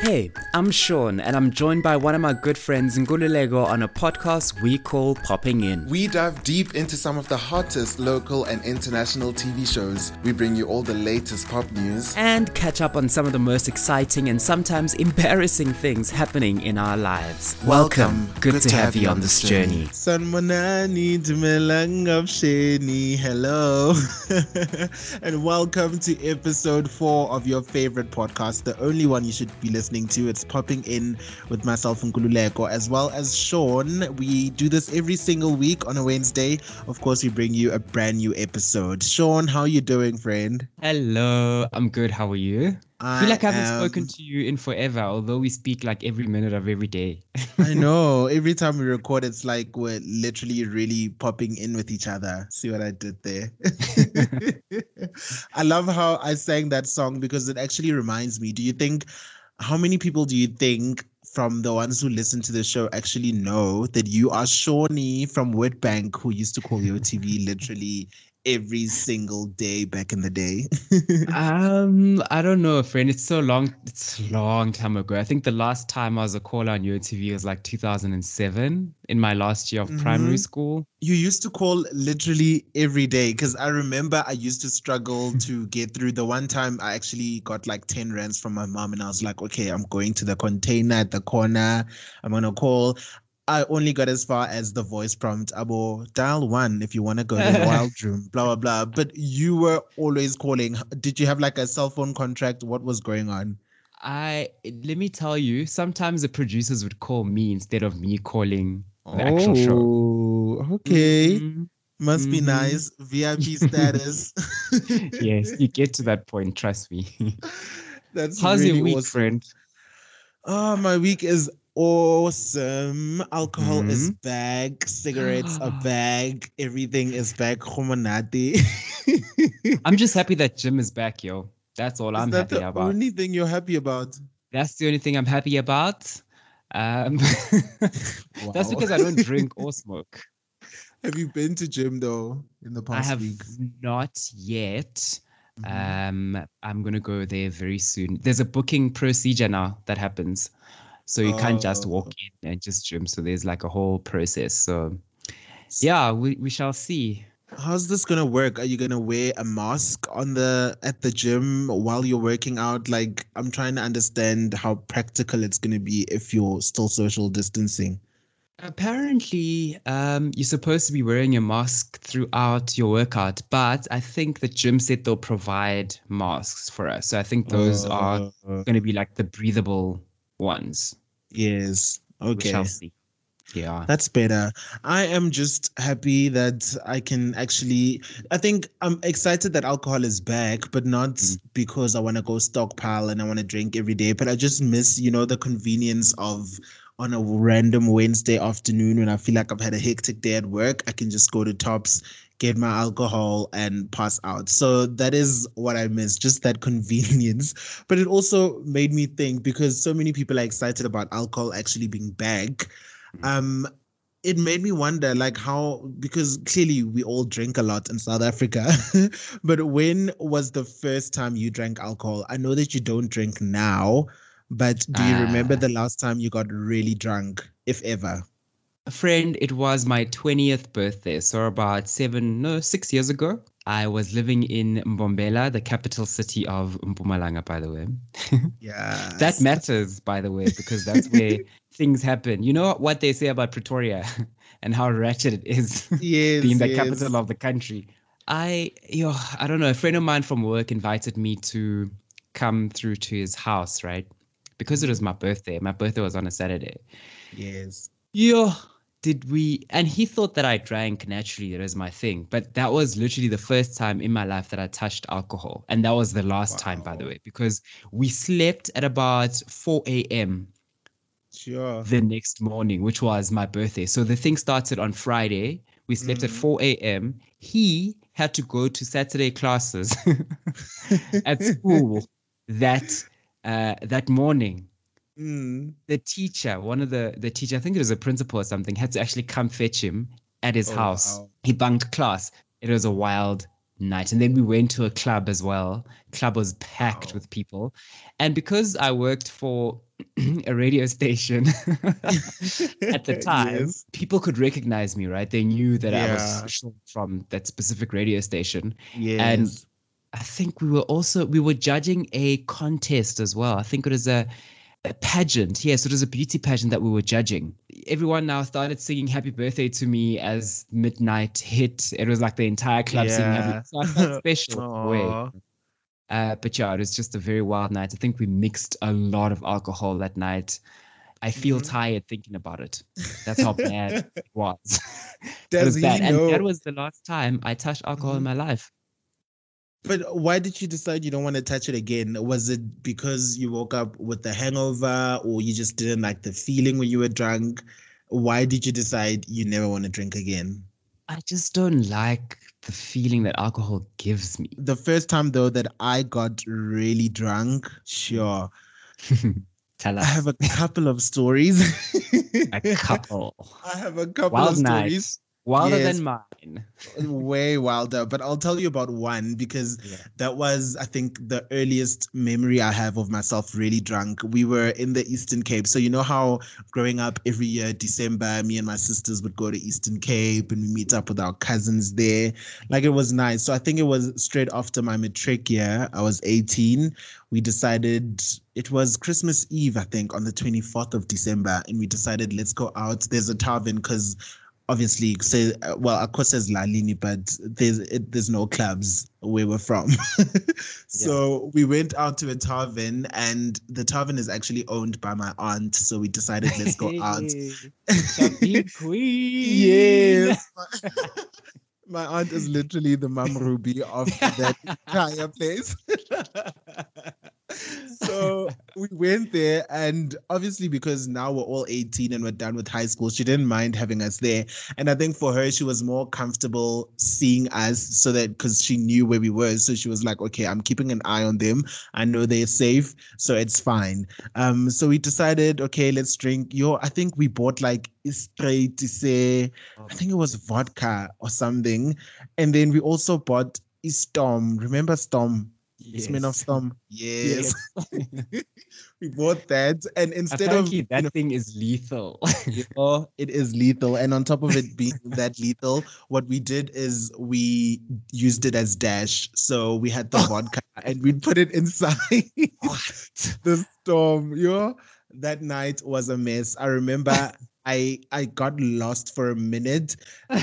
Hey, I'm Sean, and I'm joined by one of my good friends, Nkululeko, on a podcast we call Popping In. We dive deep into some of the hottest local and international TV shows. We bring you all the latest pop news. And catch up on some of the most exciting and sometimes embarrassing things happening in our lives. Welcome. Good, to, have, you on this journey. Sanmonani Sheni. Hello. and welcome to episode four of your favorite podcast, the only one you should be listening to. It's popping in with myself and Nkululeko as well as Sean. We do this every single week on a Wednesday. Of course, we bring you a brand new episode. Sean, how are you doing, friend? Hello, I'm good. How are you? I feel like I haven't am... spoken to you in forever, although we speak like every minute of every day. I know. Every time we record, it's like we're literally really popping in with each other. See what I did there? I love how I sang that song because it actually reminds me. Do you think how many people do you think from the ones who listen to the show actually know that you are Shawnee from Witbank who used to call YoTV literally every single day back in the day? um, I don't know, friend. It's so long. It's a long time ago. I think the last time I was a caller on YoTV was like 2007 in my last year of mm-hmm. primary school. You used to call literally every day because I remember I used to struggle to get through. The one time I actually got like 10 rands from my mom, and I was like, okay, I'm going to the container at the corner. I'm gonna call. I only got as far as the voice prompt, Abo, dial one if you want to go to the wild room, blah, blah, blah. But you were always calling. Did you have like a cell phone contract? What was going on? I let me tell you, sometimes the producers would call me instead of me calling the oh, actual show. Okay. Mm-hmm. Must mm-hmm. be nice. VIP status. yes, you get to that point, trust me. That's how's really your week, awesome. friend? Oh, my week is awesome. Alcohol mm-hmm. is back. Cigarettes are back. Everything is back. I'm just happy that gym is back, yo. That's all is I'm that happy about. Only thing you're happy about. That's the only thing I'm happy about. Um, wow. That's because I don't drink or smoke. Have you been to gym though in the past I have week? not yet. Mm-hmm. Um, I'm gonna go there very soon. There's a booking procedure now that happens. So you can't just walk oh. in and just gym. So there's like a whole process. So yeah, we, we shall see. How's this gonna work? Are you gonna wear a mask on the at the gym while you're working out? Like I'm trying to understand how practical it's gonna be if you're still social distancing. Apparently, um, you're supposed to be wearing a mask throughout your workout, but I think the gym said they'll provide masks for us. So I think those uh, are going to be like the breathable ones. Yes. Okay. We shall see. Yeah. That's better. I am just happy that I can actually I think I'm excited that alcohol is back, but not mm. because I want to go stockpile and I want to drink every day, but I just miss, you know, the convenience of on a random Wednesday afternoon when I feel like I've had a hectic day at work, I can just go to Tops, get my alcohol and pass out. So that is what I miss, just that convenience. But it also made me think because so many people are excited about alcohol actually being back. Mm. Um, it made me wonder like how because clearly we all drink a lot in South Africa but when was the first time you drank alcohol I know that you don't drink now but do you uh, remember the last time you got really drunk if ever friend, it was my 20th birthday. So about seven, no, six years ago. I was living in Mbombela, the capital city of Mpumalanga, by the way. Yeah. that matters, by the way, because that's where things happen. You know what they say about Pretoria and how ratchet it is yes, being the yes. capital of the country. I, yo, I don't know. A friend of mine from work invited me to come through to his house, right? Because it was my birthday. My birthday was on a Saturday. Yes. Yo, did we and he thought that i drank naturally it was my thing but that was literally the first time in my life that i touched alcohol and that was the last wow. time by the way because we slept at about 4 a.m sure. the next morning which was my birthday. So the thing started on friday. We slept mm. at 4 a.m he had to go to saturday classes at school that uh, that morning Mm. The teacher, one of the the teacher, I think it was a principal or something, had to actually come fetch him at his oh, house. Wow. He bunked class. It was a wild night. And then we went to a club as well. Club was packed wow. with people. And because I worked for a radio station at the time, yes. people could recognize me, right? They knew that yeah. I was from that specific radio station. Yes. And I think we were also we were judging a contest as well. I think it was a a pageant. Yes, it was a beauty pageant that we were judging. Everyone now started singing happy birthday to me as midnight hit. It was like the entire club yeah. singing happy felt special way. Uh, but yeah, it was just a very wild night. I think we mixed a lot of alcohol that night. I feel mm-hmm. tired thinking about it. That's how bad it was. it was bad. And that was the last time I touched alcohol mm-hmm. in my life. But why did you decide you don't want to touch it again? Was it because you woke up with the hangover or you just didn't like the feeling when you were drunk? Why did you decide you never want to drink again? I just don't like the feeling that alcohol gives me. The first time though that I got really drunk, sure. Tell us. I have a couple of stories. a couple. I have a couple Wild of stories. Wilder yes, than mine. way wilder. But I'll tell you about one because yeah. that was, I think, the earliest memory I have of myself really drunk. We were in the Eastern Cape. So, you know how growing up every year, December, me and my sisters would go to Eastern Cape and we meet up with our cousins there. Like it was nice. So I think it was straight after my matric year. I was 18. We decided it was Christmas Eve, I think, on the 24th of December. And we decided, let's go out. There's a tavern because obviously say uh, well of course there's lalini but there's it, there's no clubs where we're from. So yeah. we went out to a tavern and the tavern is actually owned by my aunt so we decided let's go out. Queen. Yes. My aunt is literally the mum ruby of that entire place so we went there and obviously because now we're all 18 and we're done with high school she didn't mind having us there. And i think for her she was more comfortable seeing us so that because she knew where we were. So she was like okay i'm keeping an eye on them. I know they're safe so it's fine. Um so we decided okay let's drink. Yo i think we bought like straight to say i think it was vodka or something. And then we also bought storm. Remember storm Yes. Smirnoff Storm. Yes. yes. we bought that. And instead of that you know, thing is lethal. you know, it is lethal. And on top of it being that lethal, what we did is we used it as dash. So we had the vodka and we put it inside the storm. You know, that night was a mess. I remember I I got lost for a minute,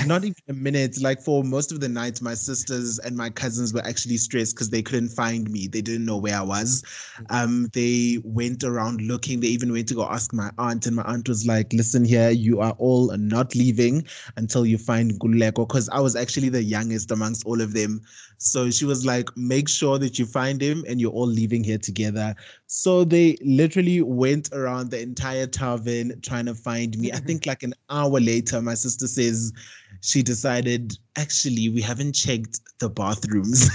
not even a minute. Like for most of the night, my sisters and my cousins were actually stressed because they couldn't find me. They didn't know where I was. Mm-hmm. Um, they went around looking. They even went to go ask my aunt, and my aunt was like, "Listen here, you are all not leaving until you find Guleko," because I was actually the youngest amongst all of them. So she was like, make sure that you find him and you're all leaving here together. So they literally went around the entire tavern trying to find me. I think like an hour later, my sister says she decided, actually, we haven't checked the bathrooms.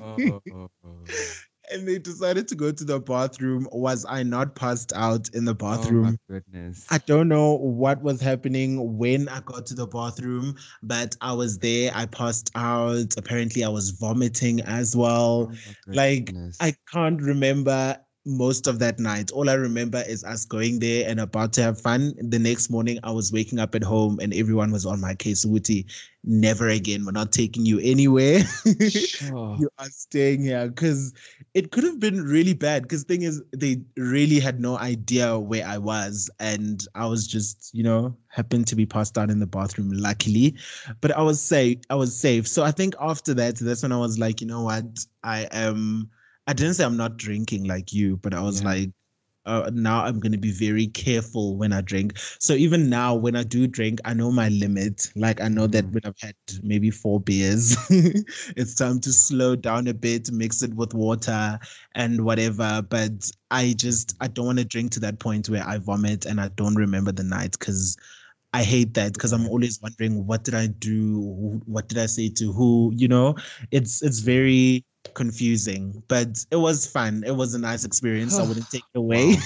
oh, oh, oh and they decided to go to the bathroom. Was I not passed out in the bathroom? Oh goodness. I don't know what was happening when I got to the bathroom, but I was there. I passed out. Apparently, I was vomiting as well. Oh like, I can't remember most of that night. All I remember is us going there and about to have fun. The next morning, I was waking up at home and everyone was on my case. Wuti, never again. We're not taking you anywhere. Sure. you are staying here because it could have been really bad. Because thing is, they really had no idea where I was, and I was just, you know, happened to be passed out in the bathroom. Luckily, but I was safe. I was safe. So I think after that, that's when I was like, you know what, I am I didn't say I'm not drinking like you, but I was yeah. like, uh, now I'm going to be very careful when I drink. So even now, when I do drink, I know my limit. Like I know that mm. when I've had maybe four beers, it's time to slow down a bit, mix it with water and whatever. But I just I don't want to drink to that point where I vomit and I don't remember the night because. I hate that because I'm always wondering what did I do, what did I say to who, you know? It's it's very confusing, but it was fun. It was a nice experience. I wouldn't take it away.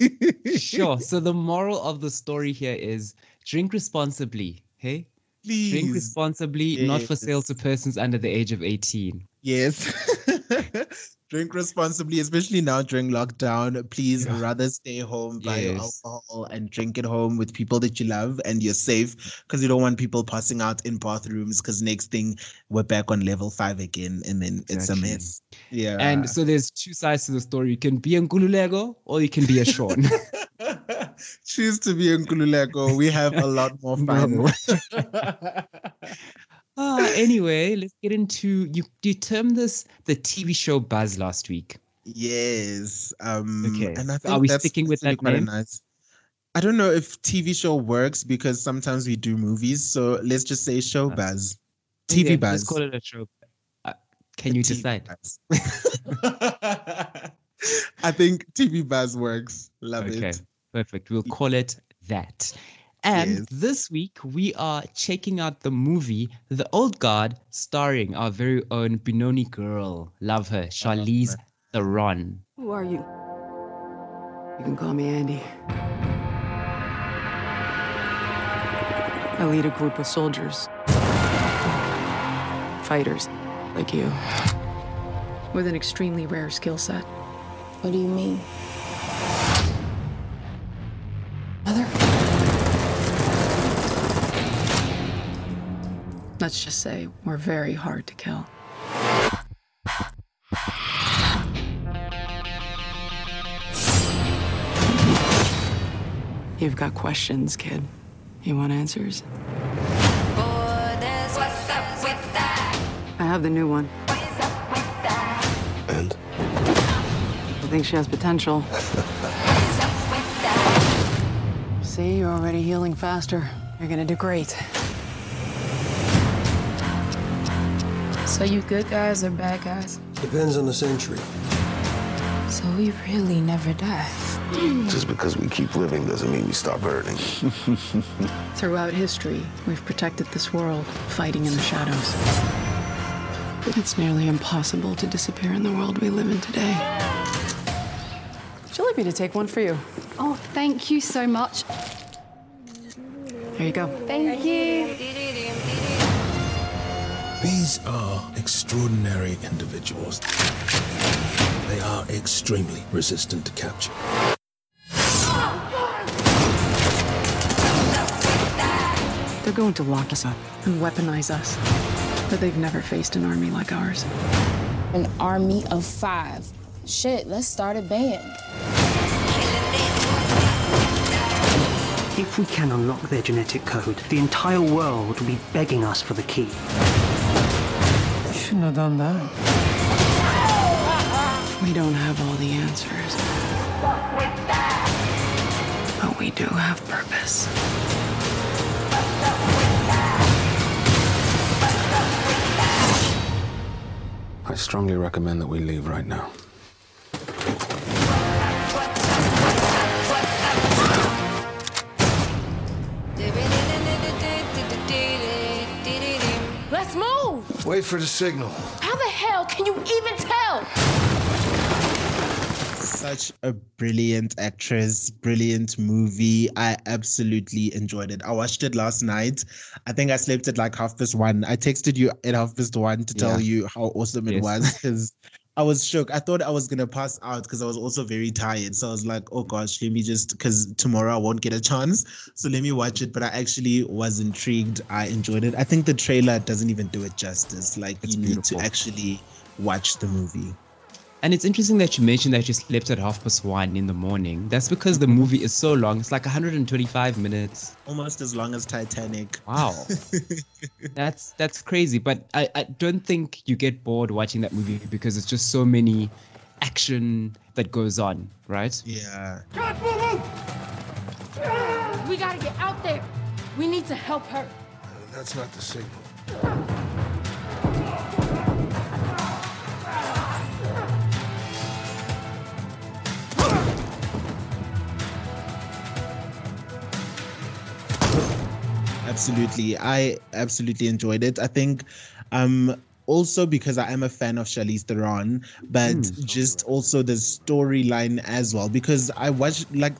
sure. So the moral of the story here is drink responsibly. Hey, Please. Drink responsibly, not for sale Yes. to persons under the age of 18. Yes. Drink responsibly, especially now during lockdown. Please Yeah. rather stay home, buy Yes. alcohol, and drink at home with people that you love and you're safe because you don't want people passing out in bathrooms. Because next thing, we're back on level five again, and then it's a mess. Yeah. And so there's two sides to the story. You can be a Nkululeko or you can be a Sean. choose to be in Kululeko. We have a lot more fun. Ah, anyway, let's get into you. You termed this the TV show buzz last week. yes. Um, Okay. And I Are think we that's sticking with that name? Nice. I don't know if TV show works because sometimes we do movies. So let's just say show Uh, buzz. TV buzz. Let's call it a show. Uh, can you TV decide? I think TV buzz works. Love Okay, it. perfect. We'll call it that. And Yes. this week we are checking out the movie The Old Guard, starring our very own Benoni girl. Love her, Charlize Theron. Who are you? You can call me Andy. I lead a group of soldiers. Fighters, like you. With an extremely rare skill set. What do you mean? Mother? Let's just say we're very hard to kill. You've got questions, kid. You want answers? I have the new one. And? I think she has potential. See, you're already healing faster. You're gonna do great. So you good guys or bad guys? Depends on the century. So we really never die. Just because we keep living doesn't mean we stop hurting. Throughout history, we've protected this world, fighting in the shadows. It's nearly impossible to disappear in the world we live in today. Would you like me to take one for you? Oh, thank you so much. Here you go. Thank you. These are extraordinary individuals. They are extremely resistant to capture. They're going to lock us up and weaponize us. But they've never faced an army like ours. An army of five. Shit, let's start a band. If we can unlock their genetic code, the entire world will be begging us for the key. Shouldn't have done that. We don't have all the answers. But we do have purpose. I strongly recommend that we leave right now. Wait for the signal. How the hell can you even tell? Such a brilliant actress, brilliant movie. I absolutely enjoyed it. I watched it last night. I think I slept at like half past one. I texted you at half past one to tell you how awesome it was because I was shook. I thought I was gonna pass out because I was also very tired. So I was like, oh gosh, let me just because tomorrow I won't get a chance. So let me watch it. But I actually was intrigued. I enjoyed it. I think the trailer doesn't even do it justice. Like It's you need beautiful. to actually watch the movie. And it's interesting that you mentioned that you slept at half past one in the morning. That's because the movie is so long. It's like 125 minutes. Almost as long as Titanic. Wow. that's that's crazy. But I, I don't think you get bored watching that movie because it's just so many action that goes on, right? Yeah. We gotta get out there. We need to help her. That's not the signal. Absolutely. I absolutely enjoyed it. I think um also because I am a fan of Charlize Theron, but Mm. just also the storyline as well. Because I watched like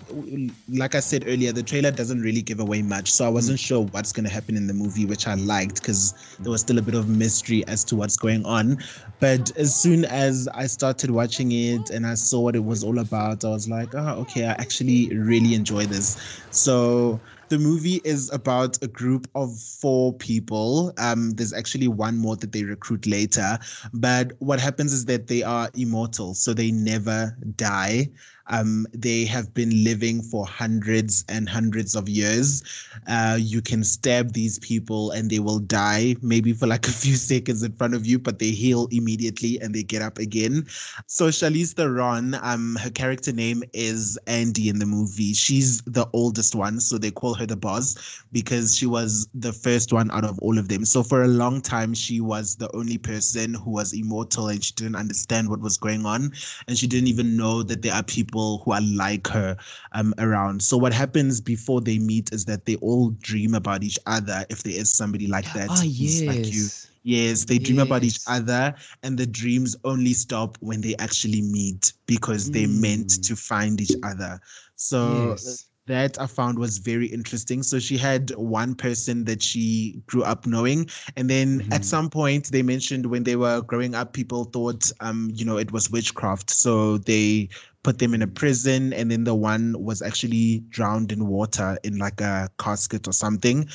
like I said earlier, the trailer doesn't really give away much, so I wasn't sure what's gonna happen in the movie, which I liked because there was still a bit of mystery as to what's going on. But as soon as I started watching it and I saw what it was all about, I was like, oh, okay, I actually really enjoy this. So the movie is about a group of four people. Um, there's actually one more that they recruit later, but what happens is that they are immortal, so they never die. Um, they have been living for hundreds and hundreds of years. Uh, you can stab these people and they will die, maybe for like a few seconds in front of you, but they heal immediately and they get up again. So Charlize Theron, um, her character name is Andy in the movie. She's the oldest one, so they call her the boss because she was the first one out of all of them. So for a long time, she was the only person who was immortal and she didn't understand what was going on, and she didn't even know that there are people who are like her um around. So what happens before they meet is that they all dream about each other if there is somebody like that Ah, who's yes. like you. Yes, they dream about each other, and the dreams only stop when they actually meet because they're meant Mm. to find each other. So Yes. That I found was very interesting. So she had one person that she grew up knowing, and then at Mhm. some point they mentioned when they were growing up, people thought, um, you know, it was witchcraft. So they put them in a prison, and then the one was actually drowned in water in like a casket or something.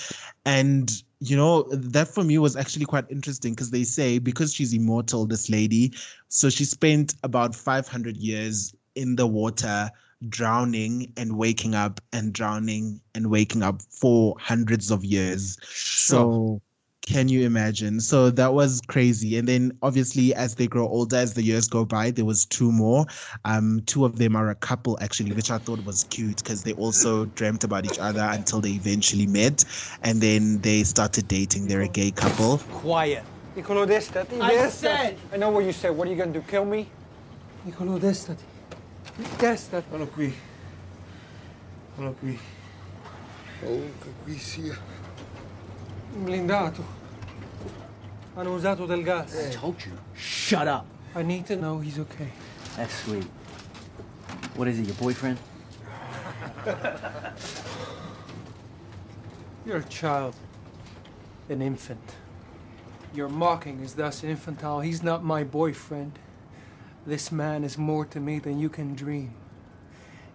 And you know, that for me was actually quite interesting because they say because she's immortal, this lady, so she spent about 500 years in the water drowning and waking up and drowning and waking up for hundreds of years. So can you imagine? So that was crazy. And then obviously as they grow older, as the years go by, there was two more. Um, two of them are a couple actually, which I thought was cute because they also dreamt about each other until they eventually met. And then they started dating. They're a gay couple. Quiet. Nicolo Destati. I said- I know what you said. What are you gonna do? Kill me? Nicolo Destati. Destati. Sono qui. Sono qui. Ovunque oh, qui sia. Blindato. Hanno usato del gas. I told you. Shut up. I need to know he's okay. That's sweet. What is he, your boyfriend? You're a child. An infant. Your mocking is thus infantile. He's not my boyfriend. This man is more to me than you can dream.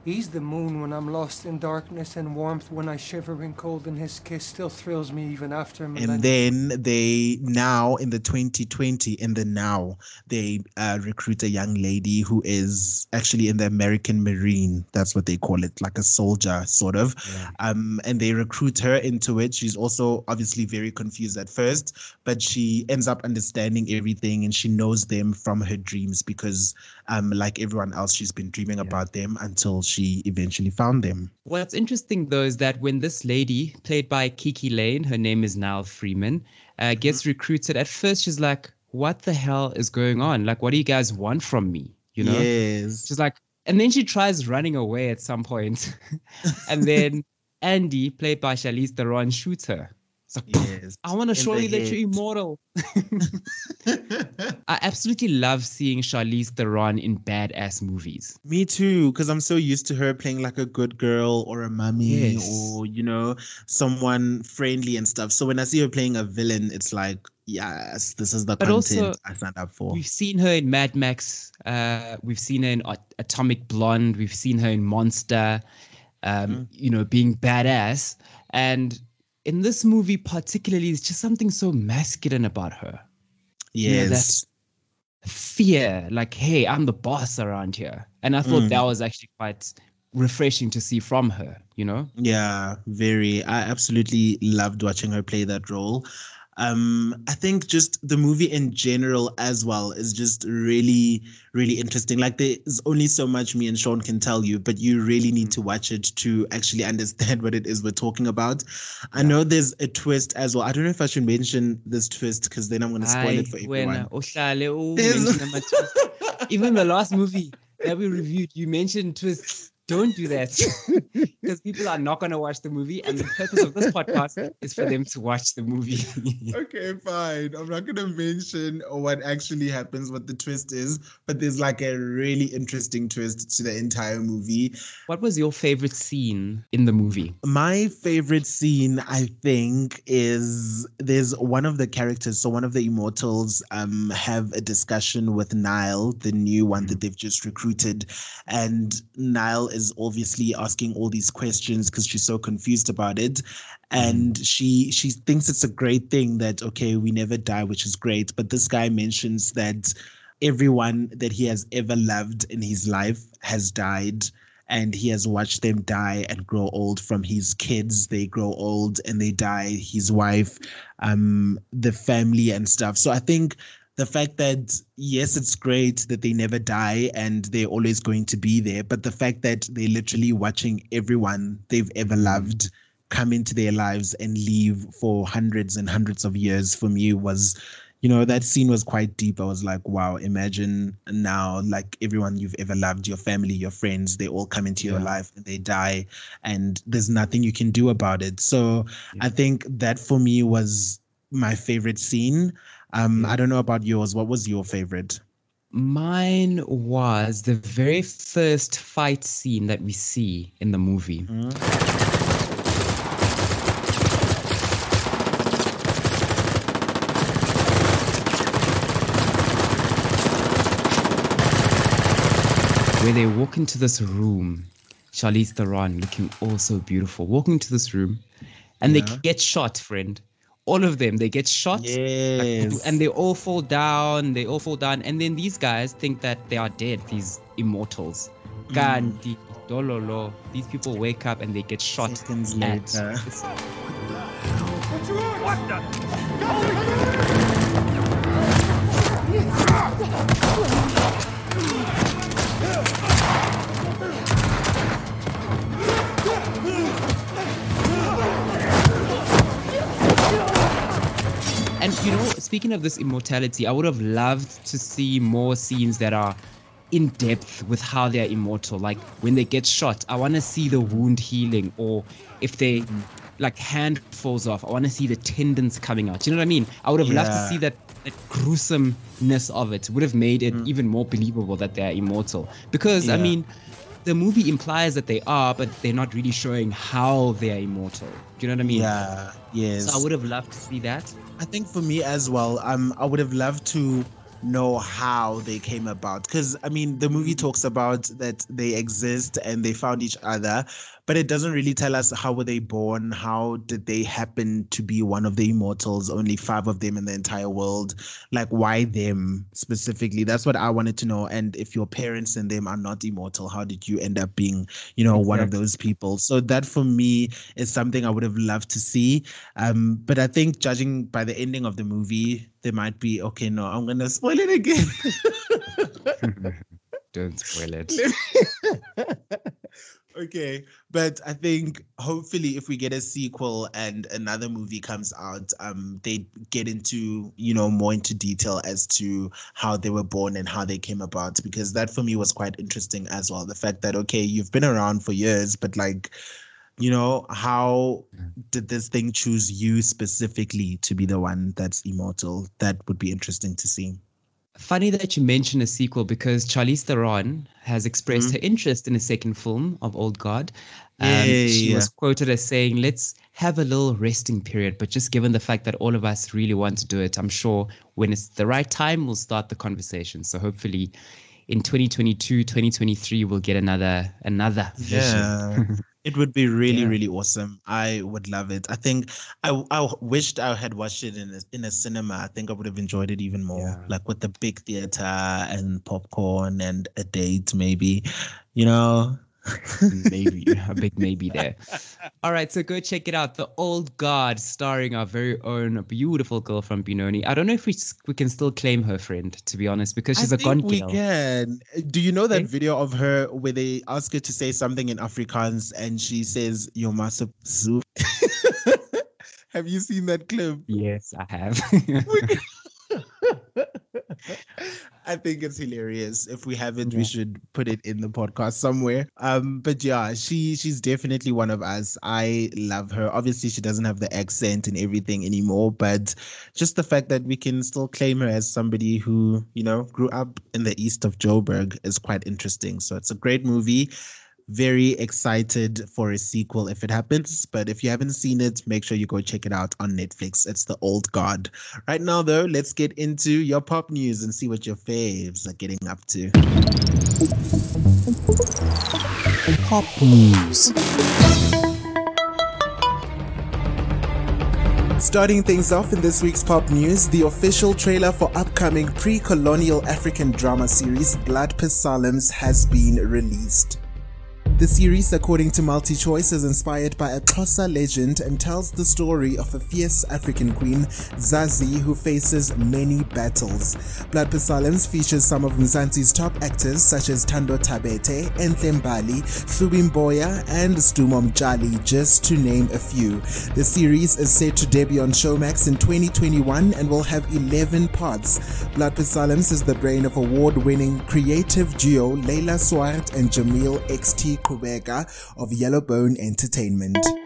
He's the moon when I'm lost in darkness and warmth when I shiver in cold, and his kiss still thrills me even after millennia. And then they now in the 2020 in the now they uh, recruit a young lady who is actually in the American Marine. That's what they call it, like a soldier sort of. Um, and they recruit her into it. She's also obviously very confused at first, but she ends up understanding everything and she knows them from her dreams because, um, like everyone else, she's been dreaming about them until she eventually found them. What's interesting though is that when this lady, played by KiKi Layne, her name is Nile Freeman, uh, gets recruited, at first she's like, What the hell is going on? Like, what do you guys want from me? You know? Yes. She's like, and then she tries running away at some point. and then Andy, played by Charlize Theron, shoots her. It's like, Yes. I want to In show you that you're immortal. I absolutely love seeing Charlize Theron in badass movies. Me too, because I'm so used to her playing like a good girl or a mummy Yes. or, you know, someone friendly and stuff. So when I see her playing a villain, it's like, yes, this is the But content also, I signed up for. We've seen her in Mad Max. Uh, we've seen her in Atomic Blonde. We've seen her in Monster. Um, Mm-hmm. You know, being badass. And in this movie, particularly, it's just something so masculine about her. You know, that fear, like, hey, I'm the boss around here. And I thought Mm. that was actually quite refreshing to see from her. You know. Yeah, very. I absolutely loved watching her play that role. Um, I think just the movie in general as well is just really, really interesting. Like there's only so much me and Sean can tell you, but you really need to watch it to actually understand what it is we're talking about. I know there's a twist as well. I don't know if I should mention this twist because then I'm gonna spoil it for everyone. uhlale u- There's- mention ama-twists. Even the last movie that we reviewed, you mentioned twists. Don't do that because people are not going to watch the movie, and the purpose of this podcast is for them to watch the movie. okay, fine. I'm not going to mention what actually happens, what the twist is, but there's like a really interesting twist to the entire movie. What was your favorite scene in the movie? My favorite scene, I think, is there's one of the characters. So one of the immortals um have a discussion with Nile, the new one that they've just recruited, and Nile is obviously asking all these questions because she's so confused about it. And she she thinks it's a great thing that okay we never die which is great. But this guy mentions that everyone that he has ever loved in his life has died and he has watched them die and grow old from his kids. They grow old and they die. His wife um the family and stuff. So i think the fact that yes it's great that they never die and they're always going to be there but the fact that they're literally watching everyone they've ever loved come into their lives and leave for hundreds and hundreds of years for me was you know that scene was quite deep. I was like wow imagine now like everyone you've ever loved your family your friends they all come into your life and they die and there's nothing you can do about it. So i think that for me was my favorite scene um, I don't know about yours. What was your favorite? Mine was the very first fight scene that we see in the movie. Mm-hmm. Where they walk into this room, Charlize Theron looking all so beautiful, walking into this room, and Yeah. they get shot, friend all of them they get shot like, Yes. and they all fall down they all fall down and then these guys think that they are dead these immortals Mm. Kanti, dololo these people wake up and they get shot Seconds at- later. What the? And you know, speaking of this immortality, I would have loved to see more scenes that are in depth with how they are immortal. Like when they get shot, I want to see the wound healing, or if they like hand falls off, I want to see the tendons coming out. You know what I mean? I would have loved to see that, that gruesomeness of it. Would have made it mm. even more believable that they are immortal. Because I mean, the movie implies that they are, but they're not really showing how they are immortal. Do you know what I mean? Yeah. Yes. So I would have loved to see that. I think for me as well, um, I would have loved to know how they came about because I mean the movie talks about that they exist and they found each other, but it doesn't really tell us how were they born, how did they happen to be one of the immortals, only five of them in the entire world, like why them specifically? That's what I wanted to know. And if your parents and them are not immortal, how did you end up being, you know, one of those people? So that for me is something I would have loved to see. Um, but I think judging by the ending of the movie, there might be okay. No, I'm gonna spoil it again. Don't spoil it. okay, but I think hopefully if we get a sequel and another movie comes out, um, they get into you know more into detail as to how they were born and how they came about because that for me was quite interesting as well. The fact that okay, you've been around for years, but like you know how did this thing choose you specifically to be the one that's immortal? That would be interesting to see Funny that you mention a sequel because Charlize Theron has expressed her interest in a second film of Old Guard. Um, she Yay. was quoted as saying, "Let's have a little resting period." But just given the fact that all of us really want to do it, I'm sure when it's the right time, we'll start the conversation. So hopefully, in 2022, 2023, we'll get another another vision. yeah it would be really Yeah. really awesome. I would love it. I think i i wished i had watched it in a, in a cinema. I think i would have enjoyed it even more like with the big theater and popcorn and a date maybe you know maybe a big maybe there. All right, so go check it out. The Old Guard, starring our very own beautiful girl from Benoni. I don't know if we we can still claim her friend, to be honest, because she's I a gone think we girl. can. Do you know that Okay. video of her where they ask her to say something in Afrikaans and she says "Yo masa soup"? Have you seen that clip? Yes, I have. I think it's hilarious. If we haven't, yeah. we should put it in the podcast somewhere. Um, but yeah, she she's definitely one of us. I love her. Obviously, she doesn't have the accent and everything anymore, but just the fact that we can still claim her as somebody who, you know, grew up in the east of Joburg is quite interesting. So it's a great movie very excited for a sequel if it happens. But if you haven't seen it, make sure you go check it out on Netflix. It's The Old Guard. Right now, though, let's get into your pop news and see what your faves are getting up to. Pop news. Starting things off in this week's pop news, the official trailer for upcoming pre colonial African drama series Blood Psalms has been released. The series, according to MultiChoice, is inspired by a Xhosa legend and tells the story of a fierce African queen, Zazi, who faces many battles. Blood Psalms features some of Mzansi's top actors such as Thando Thabethe, Enhle Mbali, Hlubi Mboya, and Sdumo Mtshali, just to name a few. The series is set to debut on Showmax in 2021 and will have 11 parts. Blood Psalms is the brain of award-winning creative duo Layla Swart and Jahmil XT Qubeka of Yellowbone Entertainment.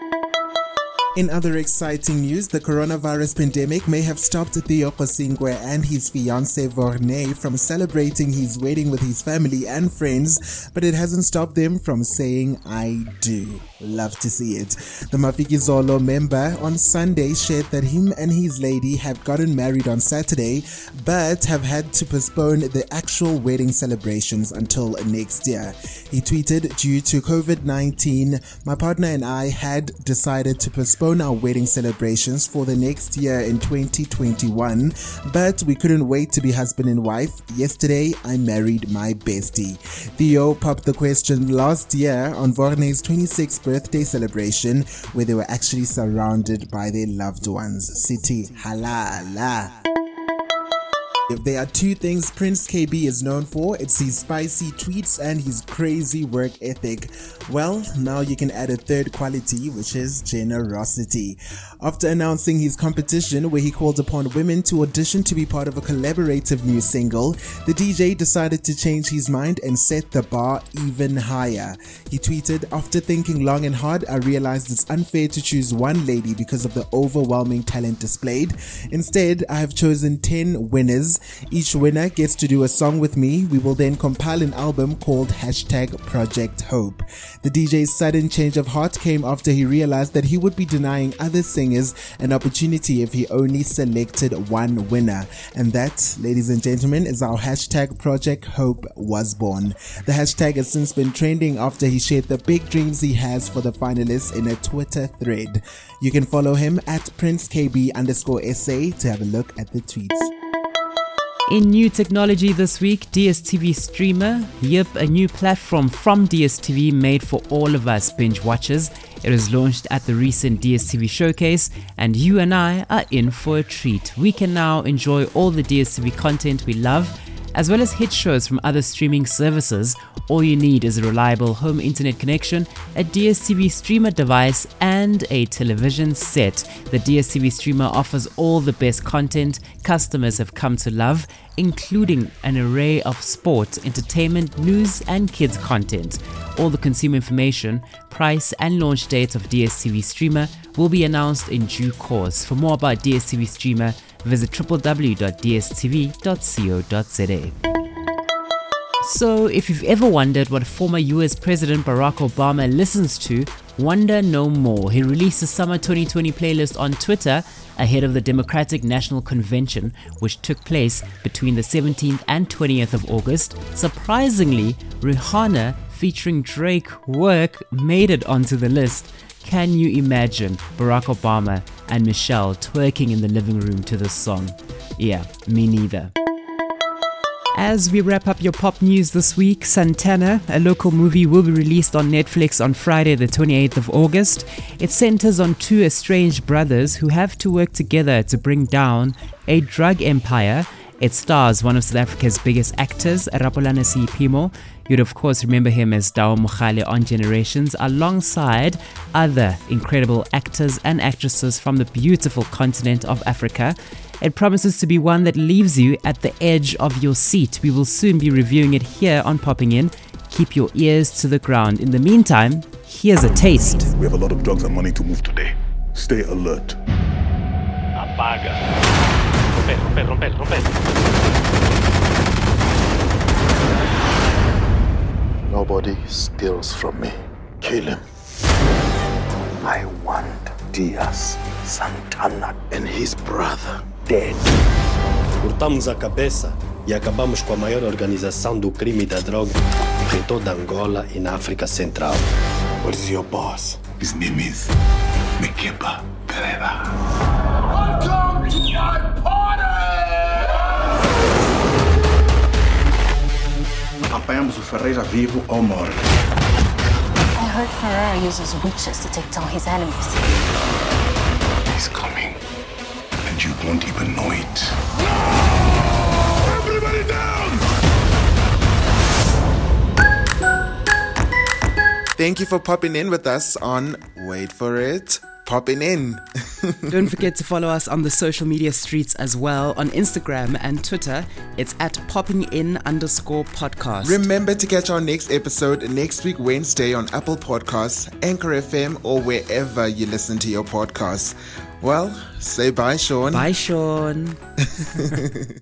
In other exciting news, the coronavirus pandemic may have stopped Theo Kgosinkwe and his fiancée Vorney from celebrating his wedding with his family and friends, but it hasn't stopped them from saying I do. Love to see it. The Mafikizolo member on Sunday shared that him and his lady have gotten married on Saturday, but have had to postpone the actual wedding celebrations until next year. He tweeted, Due to COVID 19, my partner and I had decided to postpone postpone our wedding celebrations for the next year in 2021, but we couldn't wait to be husband and wife. Yesterday, I married my bestie. Theo popped the question last year on Vorney's 26th birthday celebration, where they were actually surrounded by their loved ones. City halala. If there are two things Prince Kaybee is known for, it's his spicy tweets and his crazy work ethic. Well, now you can add a third quality, which is generosity. After announcing his competition, where he called upon women to audition to be part of a collaborative new single, the DJ decided to change his mind and set the bar even higher. He tweeted, After thinking long and hard, I realized it's unfair to choose one lady because of the overwhelming talent displayed. Instead, I have chosen 10 winners each winner gets to do a song with me. We will then compile an album called hashtag Project Hope. The DJ's sudden change of heart came after he realized that he would be denying other singers an opportunity if he only selected one winner. And that, ladies and gentlemen, is how hashtag Project Hope was born. The hashtag has since been trending after he shared the big dreams he has for the finalists in a Twitter thread. You can follow him at Prince Kaybee underscore SA to have a look at the tweets. In new technology this week, DSTV Streamer. Yep, a new platform from DSTV made for all of us binge watchers. It was launched at the recent DSTV showcase, and you and I are in for a treat. We can now enjoy all the DSTV content we love as well as hit shows from other streaming services, all you need is a reliable home internet connection, a DSTV streamer device, and a television set. The DSTV streamer offers all the best content customers have come to love, including an array of sport, entertainment, news, and kids content. All the consumer information, price, and launch date of DSTV streamer will be announced in due course. For more about DSTV streamer, visit www.dstv.co.za. So, if you've ever wondered what former US President Barack Obama listens to, wonder no more. He released a summer 2020 playlist on Twitter ahead of the Democratic National Convention, which took place between the 17th and 20th of August. Surprisingly, Rihanna featuring Drake work made it onto the list. Can you imagine Barack Obama and Michelle twerking in the living room to this song? Yeah, me neither. As we wrap up your pop news this week, Santana, a local movie, will be released on Netflix on Friday, the 28th of August. It centers on two estranged brothers who have to work together to bring down a drug empire. It stars one of South Africa's biggest actors, Rapulana Seiphemo, You'd of course remember him as Tau Mogale on Generations, alongside other incredible actors and actresses from the beautiful continent of Africa. It promises to be one that leaves you at the edge of your seat. We will soon be reviewing it here on Popping In. Keep your ears to the ground. In the meantime, here's a taste. We have a lot of drugs and money to move today. Stay alert. Apaga. Rompe, rompe, rompe, rompe. Nobody steals from me. Kill him. I want Diaz Santana and his brother dead. Cortamos a cabeça e acabamos com a maior organização do crime e da droga em toda Angola e na África Central. What is your boss? His name is Mekepa Pereira. Welcome to my Apanhamos o Ferreira vivo ou morto. I heard Ferreira uses witches to take down his enemies. He's coming, and you won't even know it. Everybody down! Thank you for popping in with us on Wait for It. Popping in. Don't forget to follow us on the social media streets as well. On Instagram and Twitter, it's at popping in underscore podcast. Remember to catch our next episode next week, Wednesday, on Apple Podcasts, Anchor FM, or wherever you listen to your podcasts. Well, say bye, Sean. Bye, Sean.